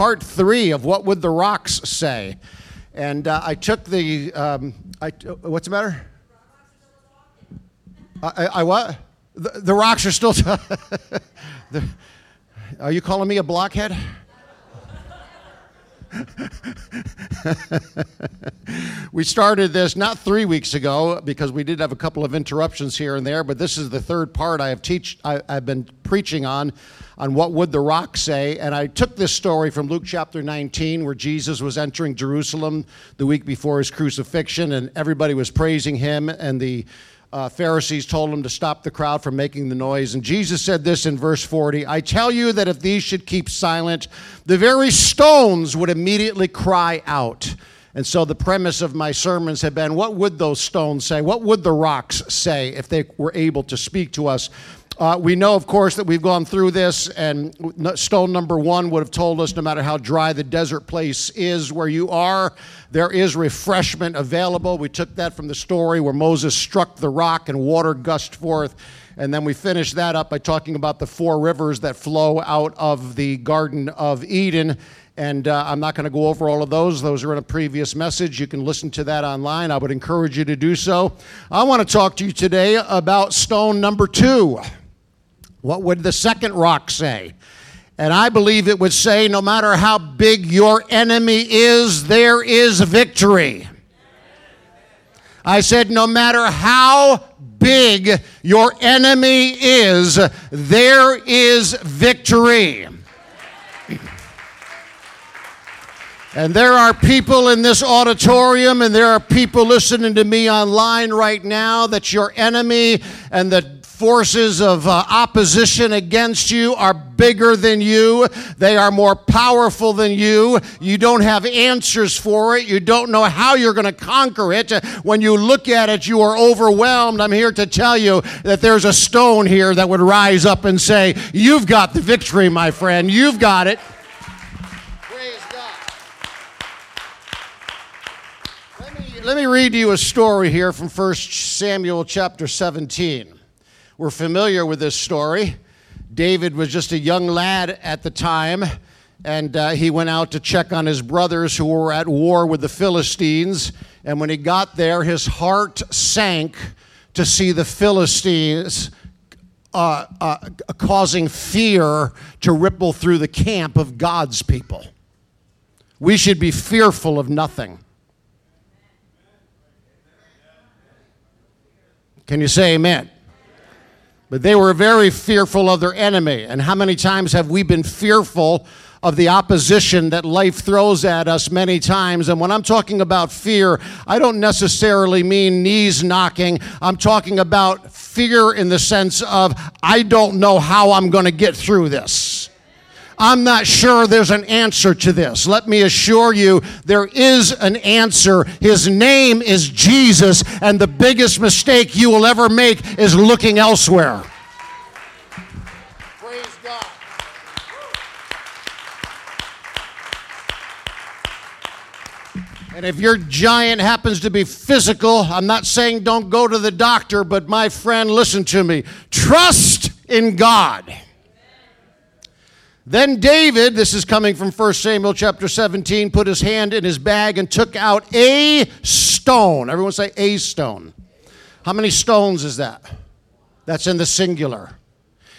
part three of What Would the Rocks Say? And uh, I took the, um, I, what's the matter? I, I what? The, the, rocks are still. T- the, are you calling me a blockhead? We started this not three weeks ago because we did have a couple of interruptions here and there, but this is the third part I have teach I, have been preaching on, on what would the rock say. And I took this story from Luke chapter 19, where Jesus was entering Jerusalem the week before his crucifixion, and everybody was praising him, and the uh, Pharisees told him to stop the crowd from making the noise. And Jesus said this in verse 40 I tell you that if these should keep silent, the very stones would immediately cry out. And so the premise of my sermons have been what would those stones say? What would the rocks say if they were able to speak to us? Uh, we know, of course, that we've gone through this, and stone number one would have told us no matter how dry the desert place is where you are, there is refreshment available. We took that from the story where Moses struck the rock and water gushed forth. And then we finished that up by talking about the four rivers that flow out of the Garden of Eden. And uh, I'm not going to go over all of those. Those are in a previous message. You can listen to that online. I would encourage you to do so. I want to talk to you today about stone number two. What would the second rock say? And I believe it would say no matter how big your enemy is, there is victory. I said, no matter how big your enemy is, there is victory. And there are people in this auditorium, and there are people listening to me online right now that your enemy and the forces of uh, opposition against you are bigger than you. They are more powerful than you. You don't have answers for it. You don't know how you're going to conquer it. When you look at it, you are overwhelmed. I'm here to tell you that there's a stone here that would rise up and say, You've got the victory, my friend. You've got it. Praise God. Let me, let me read you a story here from 1 Samuel chapter 17. We're familiar with this story. David was just a young lad at the time, and uh, he went out to check on his brothers who were at war with the Philistines. And when he got there, his heart sank to see the Philistines uh, uh, causing fear to ripple through the camp of God's people. We should be fearful of nothing. Can you say amen? But they were very fearful of their enemy. And how many times have we been fearful of the opposition that life throws at us many times? And when I'm talking about fear, I don't necessarily mean knees knocking. I'm talking about fear in the sense of, I don't know how I'm going to get through this. I'm not sure there's an answer to this. Let me assure you, there is an answer. His name is Jesus, and the biggest mistake you will ever make is looking elsewhere. Praise God. And if your giant happens to be physical, I'm not saying don't go to the doctor, but my friend, listen to me. Trust in God. Then David, this is coming from 1 Samuel chapter 17, put his hand in his bag and took out a stone. Everyone say a stone. How many stones is that? That's in the singular.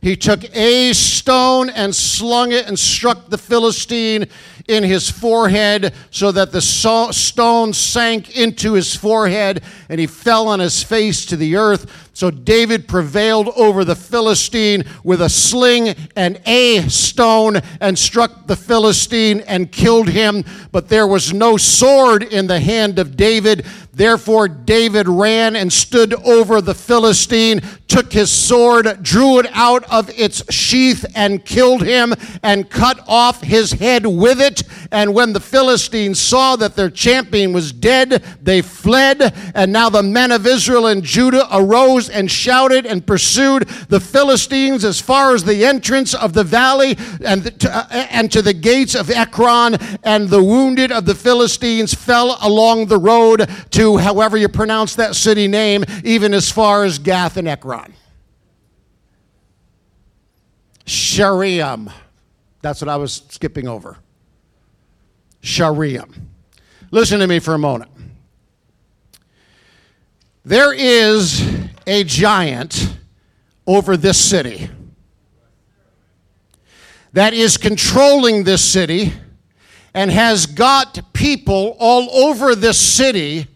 He took a stone and slung it and struck the Philistine in his forehead so that the so- stone sank into his forehead and he fell on his face to the earth. So David prevailed over the Philistine with a sling and a stone and struck the Philistine and killed him. But there was no sword in the hand of David. Therefore, David ran and stood over the Philistine, took his sword, drew it out of its sheath, and killed him, and cut off his head with it. And when the Philistines saw that their champion was dead, they fled. And now the men of Israel and Judah arose and shouted and pursued the Philistines as far as the entrance of the valley and to, uh, and to the gates of Ekron. And the wounded of the Philistines fell along the road to however you pronounce that city name, even as far as Gath and Ekron. Shaaraim. That's what I was skipping over. Shaaraim. Listen to me for a moment. There is a giant over this city that is controlling this city and has got people all over this city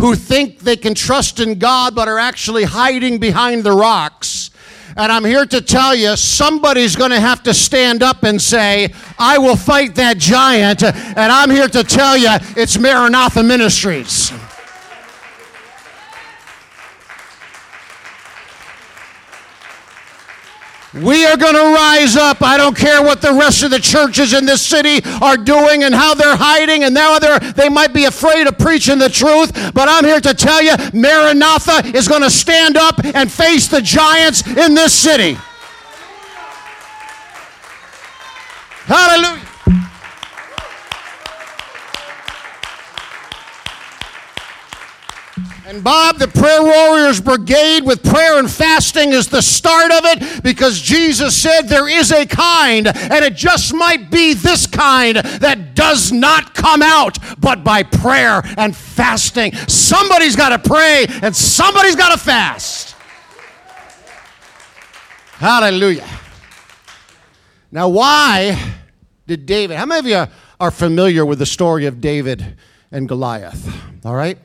who think they can trust in God but are actually hiding behind the rocks. And I'm here to tell you somebody's going to have to stand up and say, I will fight that giant. And I'm here to tell you it's Maranatha Ministries. We are going to rise up. I don't care what the rest of the churches in this city are doing and how they're hiding and now they're, they might be afraid of preaching the truth. But I'm here to tell you, Maranatha is going to stand up and face the giants in this city. Hallelujah. And Bob, the Prayer Warriors Brigade with prayer and fasting is the start of it because Jesus said there is a kind, and it just might be this kind that does not come out but by prayer and fasting. Somebody's got to pray and somebody's got to fast. Hallelujah. Now, why did David, how many of you are familiar with the story of David and Goliath? All right?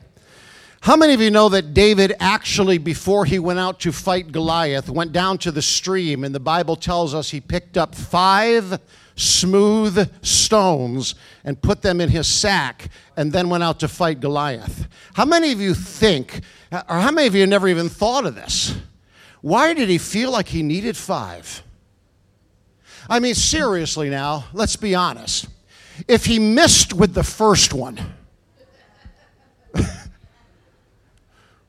How many of you know that David actually, before he went out to fight Goliath, went down to the stream, and the Bible tells us he picked up five smooth stones and put them in his sack and then went out to fight Goliath? How many of you think, or how many of you never even thought of this? Why did he feel like he needed five? I mean, seriously now, let's be honest. If he missed with the first one,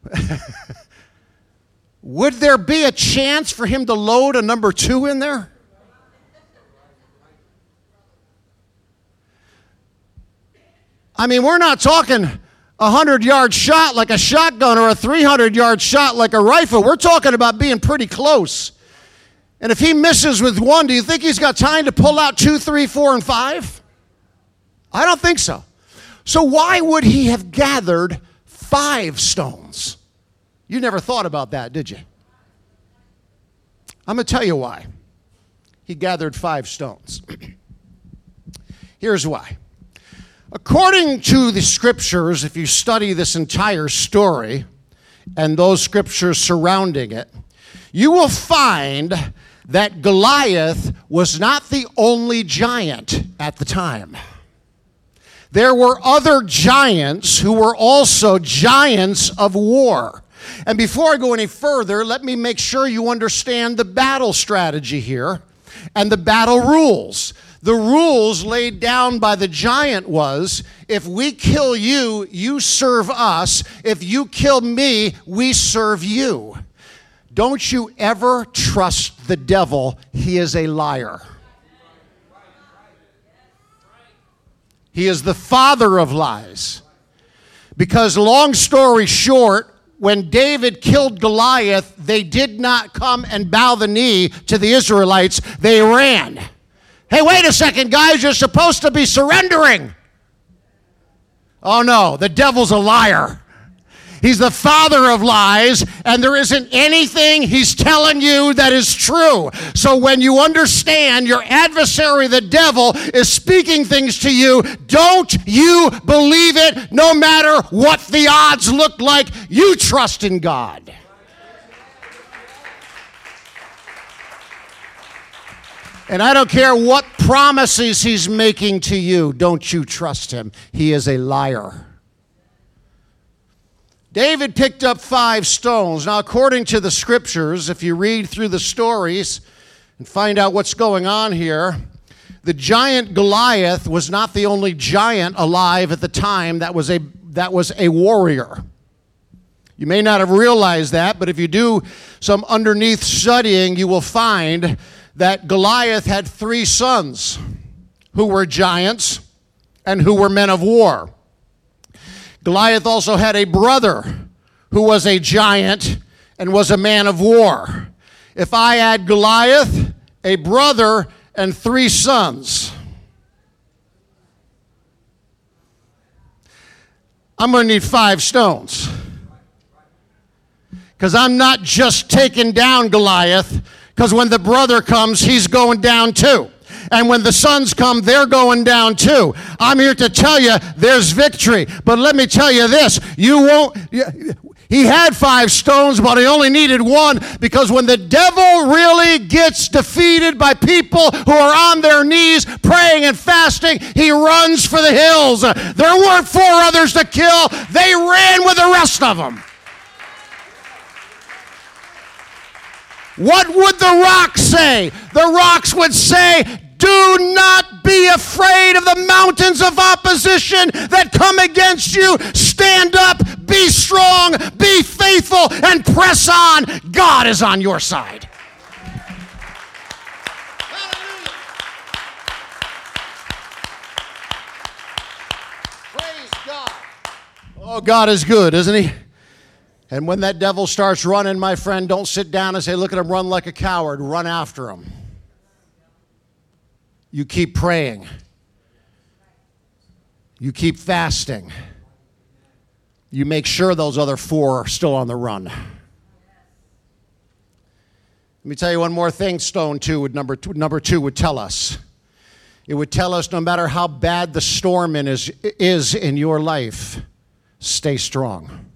Would there be a chance for him to load a number two in there? I mean, we're not talking a 100 yard shot like a shotgun or a 300 yard shot like a rifle. We're talking about being pretty close. And if he misses with one, do you think he's got time to pull out two, three, four, and five? I don't think so. So, why would he have gathered five stones? You never thought about that, did you? I'm going to tell you why. He gathered five stones. Here's why. According to the scriptures, if you study this entire story and those scriptures surrounding it, you will find that Goliath was not the only giant at the time. There were other giants who were also giants of war. And before I go any further, let me make sure you understand the battle strategy here and the battle rules. The rules laid down by the giant was if we kill you, you serve us. If you kill me, we serve you. Don't you ever trust the devil, he is a liar. He is the father of lies. Because, long story short, when David killed Goliath, they did not come and bow the knee to the Israelites, they ran. Hey, wait a second, guys, you're supposed to be surrendering. Oh no, the devil's a liar. He's the father of lies, and there isn't anything he's telling you that is true. So when you understand your adversary, the devil, is speaking things to you, don't you believe it no matter what the odds look like. You trust in God. And I don't care what promises he's making to you, don't you trust him. He is a liar. David picked up five stones. Now, according to the scriptures, if you read through the stories and find out what's going on here, the giant Goliath was not the only giant alive at the time that was a, that was a warrior. You may not have realized that, but if you do some underneath studying, you will find that Goliath had three sons who were giants and who were men of war. Goliath also had a brother who was a giant and was a man of war. If I add Goliath, a brother, and three sons, I'm going to need five stones. Because I'm not just taking down Goliath, because when the brother comes, he's going down too. And when the sons come, they're going down too. I'm here to tell you there's victory. But let me tell you this you won't. He had five stones, but he only needed one because when the devil really gets defeated by people who are on their knees praying and fasting, he runs for the hills. There weren't four others to kill, they ran with the rest of them. What would the rocks say? The rocks would say, do not be afraid of the mountains of opposition that come against you. Stand up, be strong, be faithful, and press on. God is on your side. Hallelujah. Praise God. Oh, God is good, isn't He? And when that devil starts running, my friend, don't sit down and say, Look at him run like a coward. Run after him you keep praying, you keep fasting, you make sure those other four are still on the run. Let me tell you one more thing, Stone 2 would number two, number two would tell us. It would tell us no matter how bad the storm in is, is in your life, stay strong.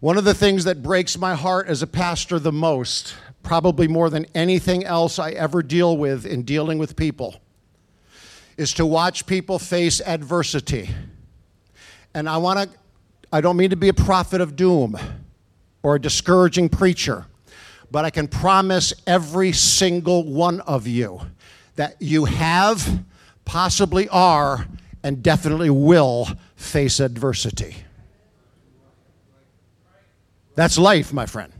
One of the things that breaks my heart as a pastor the most probably more than anything else I ever deal with in dealing with people, is to watch people face adversity. And I want to, I don't mean to be a prophet of doom or a discouraging preacher, but I can promise every single one of you that you have, possibly are, and definitely will face adversity. That's life, my friend.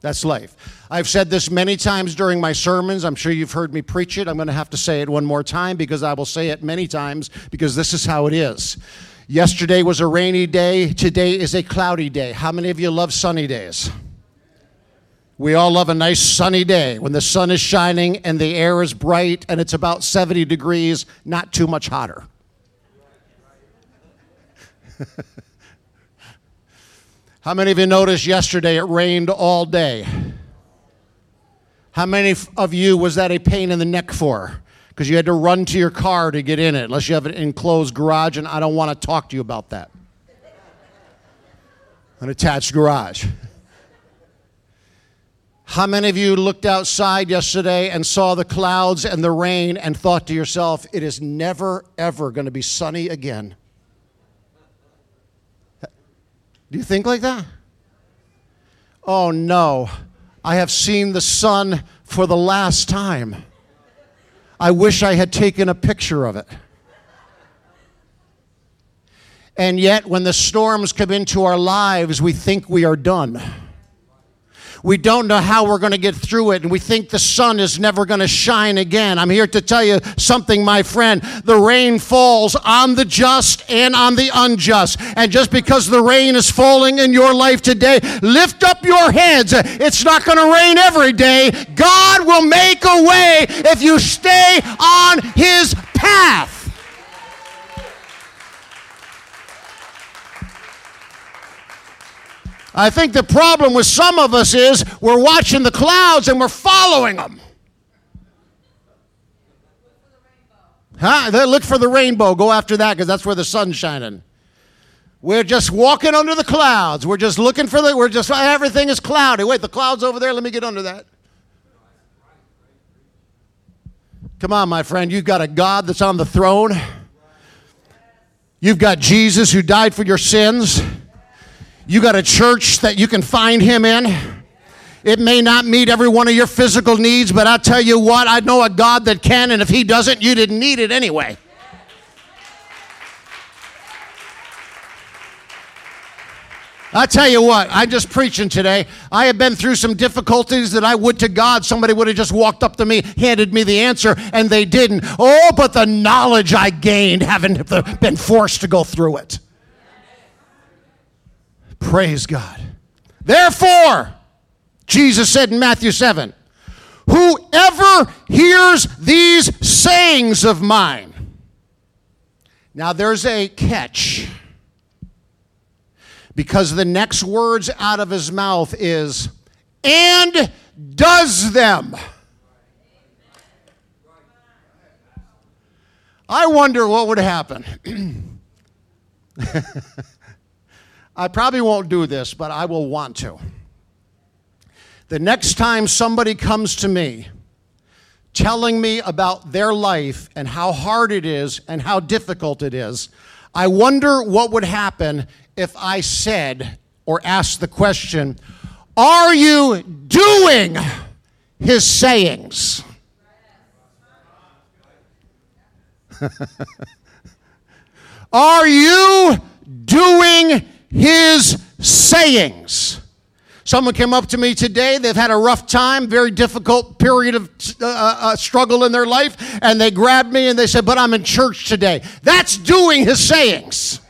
That's life. I've said this many times during my sermons. I'm sure you've heard me preach it. I'm going to have to say it one more time because I will say it many times because this is how it is. Yesterday was a rainy day. Today is a cloudy day. How many of you love sunny days? We all love a nice sunny day when the sun is shining and the air is bright and it's about 70 degrees, not too much hotter. How many of you noticed yesterday it rained all day? How many of you was that a pain in the neck for? Because you had to run to your car to get in it, unless you have an enclosed garage, and I don't want to talk to you about that. An attached garage. How many of you looked outside yesterday and saw the clouds and the rain and thought to yourself, it is never, ever going to be sunny again? Do you think like that? Oh no, I have seen the sun for the last time. I wish I had taken a picture of it. And yet, when the storms come into our lives, we think we are done. We don't know how we're going to get through it, and we think the sun is never going to shine again. I'm here to tell you something, my friend. The rain falls on the just and on the unjust. And just because the rain is falling in your life today, lift up your heads. It's not going to rain every day. God will make a way if you stay on His path. I think the problem with some of us is we're watching the clouds and we're following them. Huh? They look for the rainbow. Go after that because that's where the sun's shining. We're just walking under the clouds. We're just looking for the, we're just, everything is cloudy. Wait, the cloud's over there. Let me get under that. Come on, my friend. You've got a God that's on the throne. You've got Jesus who died for your sins. You got a church that you can find him in. It may not meet every one of your physical needs, but I tell you what, I know a God that can, and if he doesn't, you didn't need it anyway. I tell you what, I'm just preaching today. I have been through some difficulties that I would to God. Somebody would have just walked up to me, handed me the answer, and they didn't. Oh, but the knowledge I gained having been forced to go through it. Praise God. Therefore, Jesus said in Matthew 7, whoever hears these sayings of mine. Now, there's a catch because the next words out of his mouth is, and does them. I wonder what would happen. I probably won't do this, but I will want to. The next time somebody comes to me telling me about their life and how hard it is and how difficult it is, I wonder what would happen if I said or asked the question, Are you doing his sayings? Are you doing his sayings? Someone came up to me today. They've had a rough time, very difficult period of uh, uh, uh struggle in their life, and they grabbed me and they said, But I'm in church today. That's doing his sayings.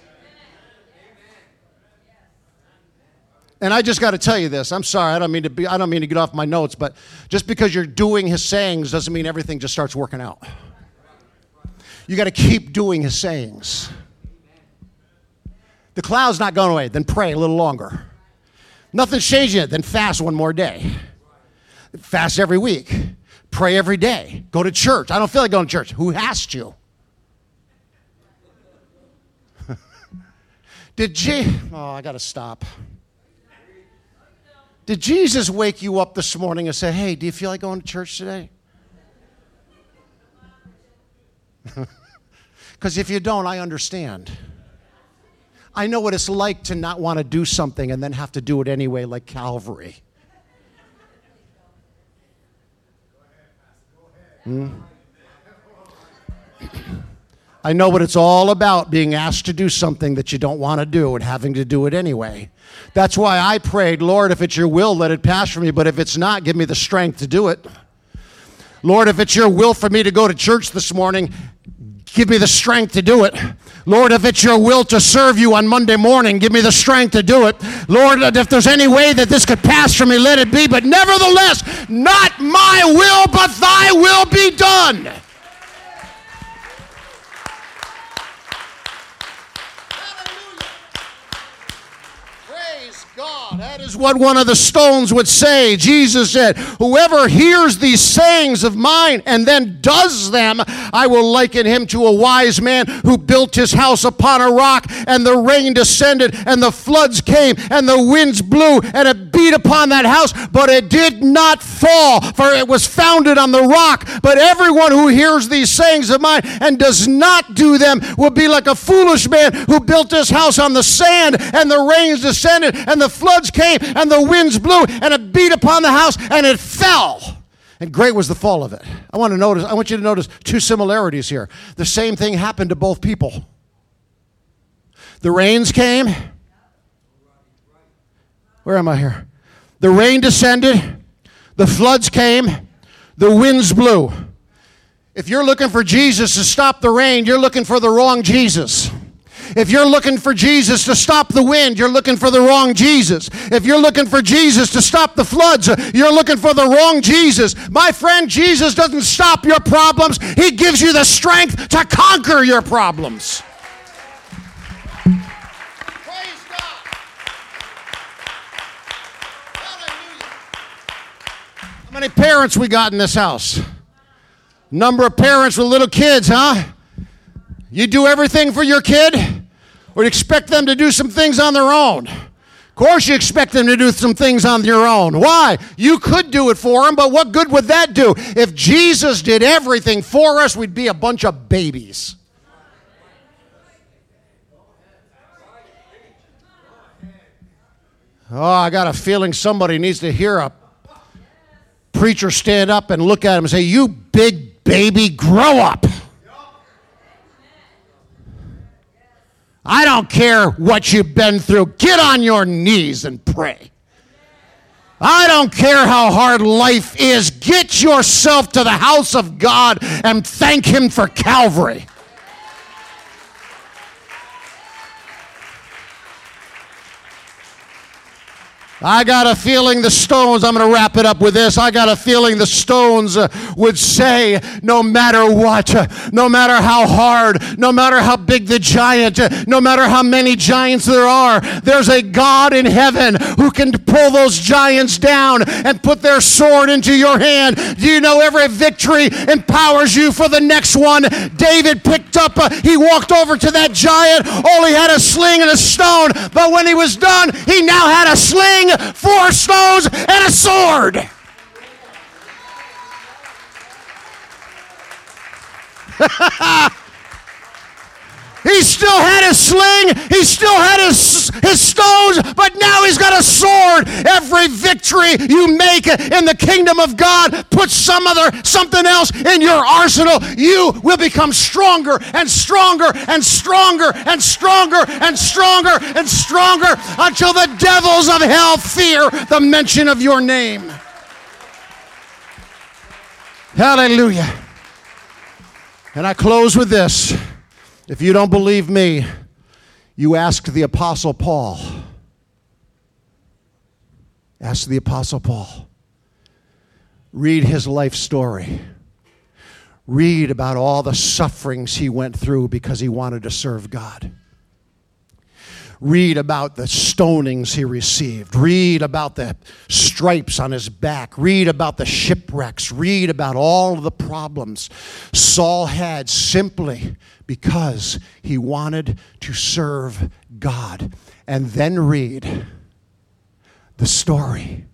And I just got to tell you this. I'm sorry. I don't mean to be. I don't mean to get off my notes, but just because you're doing his sayings doesn't mean everything just starts working out. You got to keep doing his sayings. The cloud's not going away. Then pray a little longer. Nothing's changing yet. Then fast one more day. Fast every week. Pray every day. Go to church. I don't feel like going to church. Who asked you? Did G? Oh, I got to stop. Did Jesus wake you up this morning and say, Hey, do you feel like going to church today? Because if you don't, I understand. I know what it's like to not want to do something and then have to do it anyway, like Calvary. Hmm? I know what it's all about being asked to do something that you don't want to do and having to do it anyway. That's why I prayed, Lord, if it's your will, let it pass from me, but if it's not, give me the strength to do it. Lord, if it's your will for me to go to church this morning, give me the strength to do it. Lord, if it's your will to serve you on Monday morning, give me the strength to do it. Lord, if there's any way that this could pass from me, let it be. But nevertheless, not my will, but thy will be done. That is what one of the stones would say. Jesus said, Whoever hears these sayings of mine and then does them, I will liken him to a wise man who built his house upon a rock, and the rain descended, and the floods came, and the winds blew, and it beat upon that house, but it did not fall, for it was founded on the rock. But everyone who hears these sayings of mine and does not do them will be like a foolish man who built his house on the sand, and the rains descended, and the floods came, and the winds blew, and it beat upon the house, and it fell. And great was the fall of it. I want to notice, I want you to notice two similarities here. The same thing happened to both people. The rains came. Where am I here? The rain descended, the floods came, the winds blew. If you're looking for Jesus to stop the rain, you're looking for the wrong Jesus. If you're looking for Jesus to stop the wind, you're looking for the wrong Jesus. If you're looking for Jesus to stop the floods, you're looking for the wrong Jesus. My friend, Jesus doesn't stop your problems, He gives you the strength to conquer your problems. How many parents we got in this house? Number of parents with little kids, huh? You do everything for your kid? would expect them to do some things on their own. Of course, you expect them to do some things on their own. Why? You could do it for them, but what good would that do? If Jesus did everything for us, we'd be a bunch of babies. Oh, I got a feeling somebody needs to hear a preacher stand up and look at him and say, You big baby, grow up. Don't care what you've been through. Get on your knees and pray. I don't care how hard life is. Get yourself to the house of God and thank Him for Calvary. I got a feeling the stones, I'm going to wrap it up with this. I got a feeling the stones uh, would say, no matter what, uh, no matter how hard, no matter how big the giant, uh, no matter how many giants there are, there's a God in heaven who can pull those giants down and put their sword into your hand. Do you know every victory empowers you for the next one? David picked up, he walked over to that giant, only had a sling and a stone, but when he was done, he now had a sling four stones, and a sword. He still had his sling, he still had his, his stones, but now he's got a sword. Every victory you make in the kingdom of God puts some other something else in your arsenal. You will become stronger and stronger and stronger and stronger and stronger and stronger until the devils of hell fear the mention of your name. Hallelujah. And I close with this. If you don't believe me, you ask the Apostle Paul. Ask the Apostle Paul. Read his life story. Read about all the sufferings he went through because he wanted to serve God. Read about the stonings he received. Read about the stripes on his back. Read about the shipwrecks. Read about all the problems Saul had simply because he wanted to serve God. And then read the story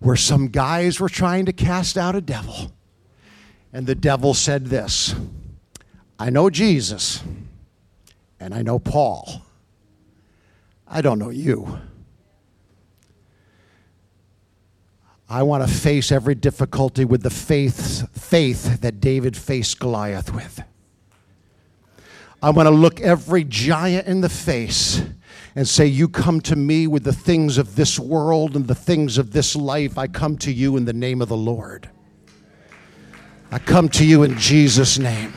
where some guys were trying to cast out a devil. And the devil said this I know Jesus, and I know Paul I don't know you. I want to face every difficulty with the faith, faith that David faced Goliath with. I want to look every giant in the face and say, You come to me with the things of this world and the things of this life. I come to you in the name of the Lord. I come to you in Jesus' name.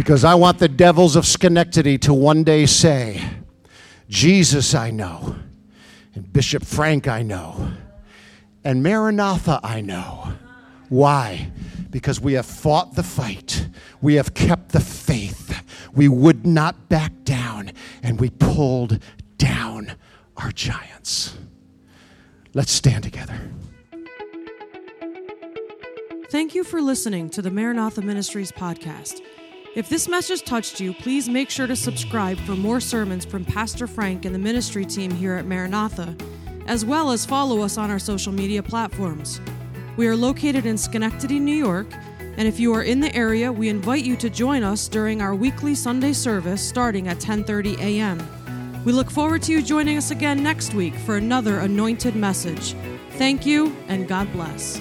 Because I want the devils of Schenectady to one day say, Jesus I know, and Bishop Frank I know, and Maranatha I know. Why? Because we have fought the fight, we have kept the faith, we would not back down, and we pulled down our giants. Let's stand together. Thank you for listening to the Maranatha Ministries podcast. If this message touched you, please make sure to subscribe for more sermons from Pastor Frank and the ministry team here at Maranatha, as well as follow us on our social media platforms. We are located in Schenectady, New York, and if you are in the area, we invite you to join us during our weekly Sunday service starting at 10:30 a.m. We look forward to you joining us again next week for another anointed message. Thank you and God bless.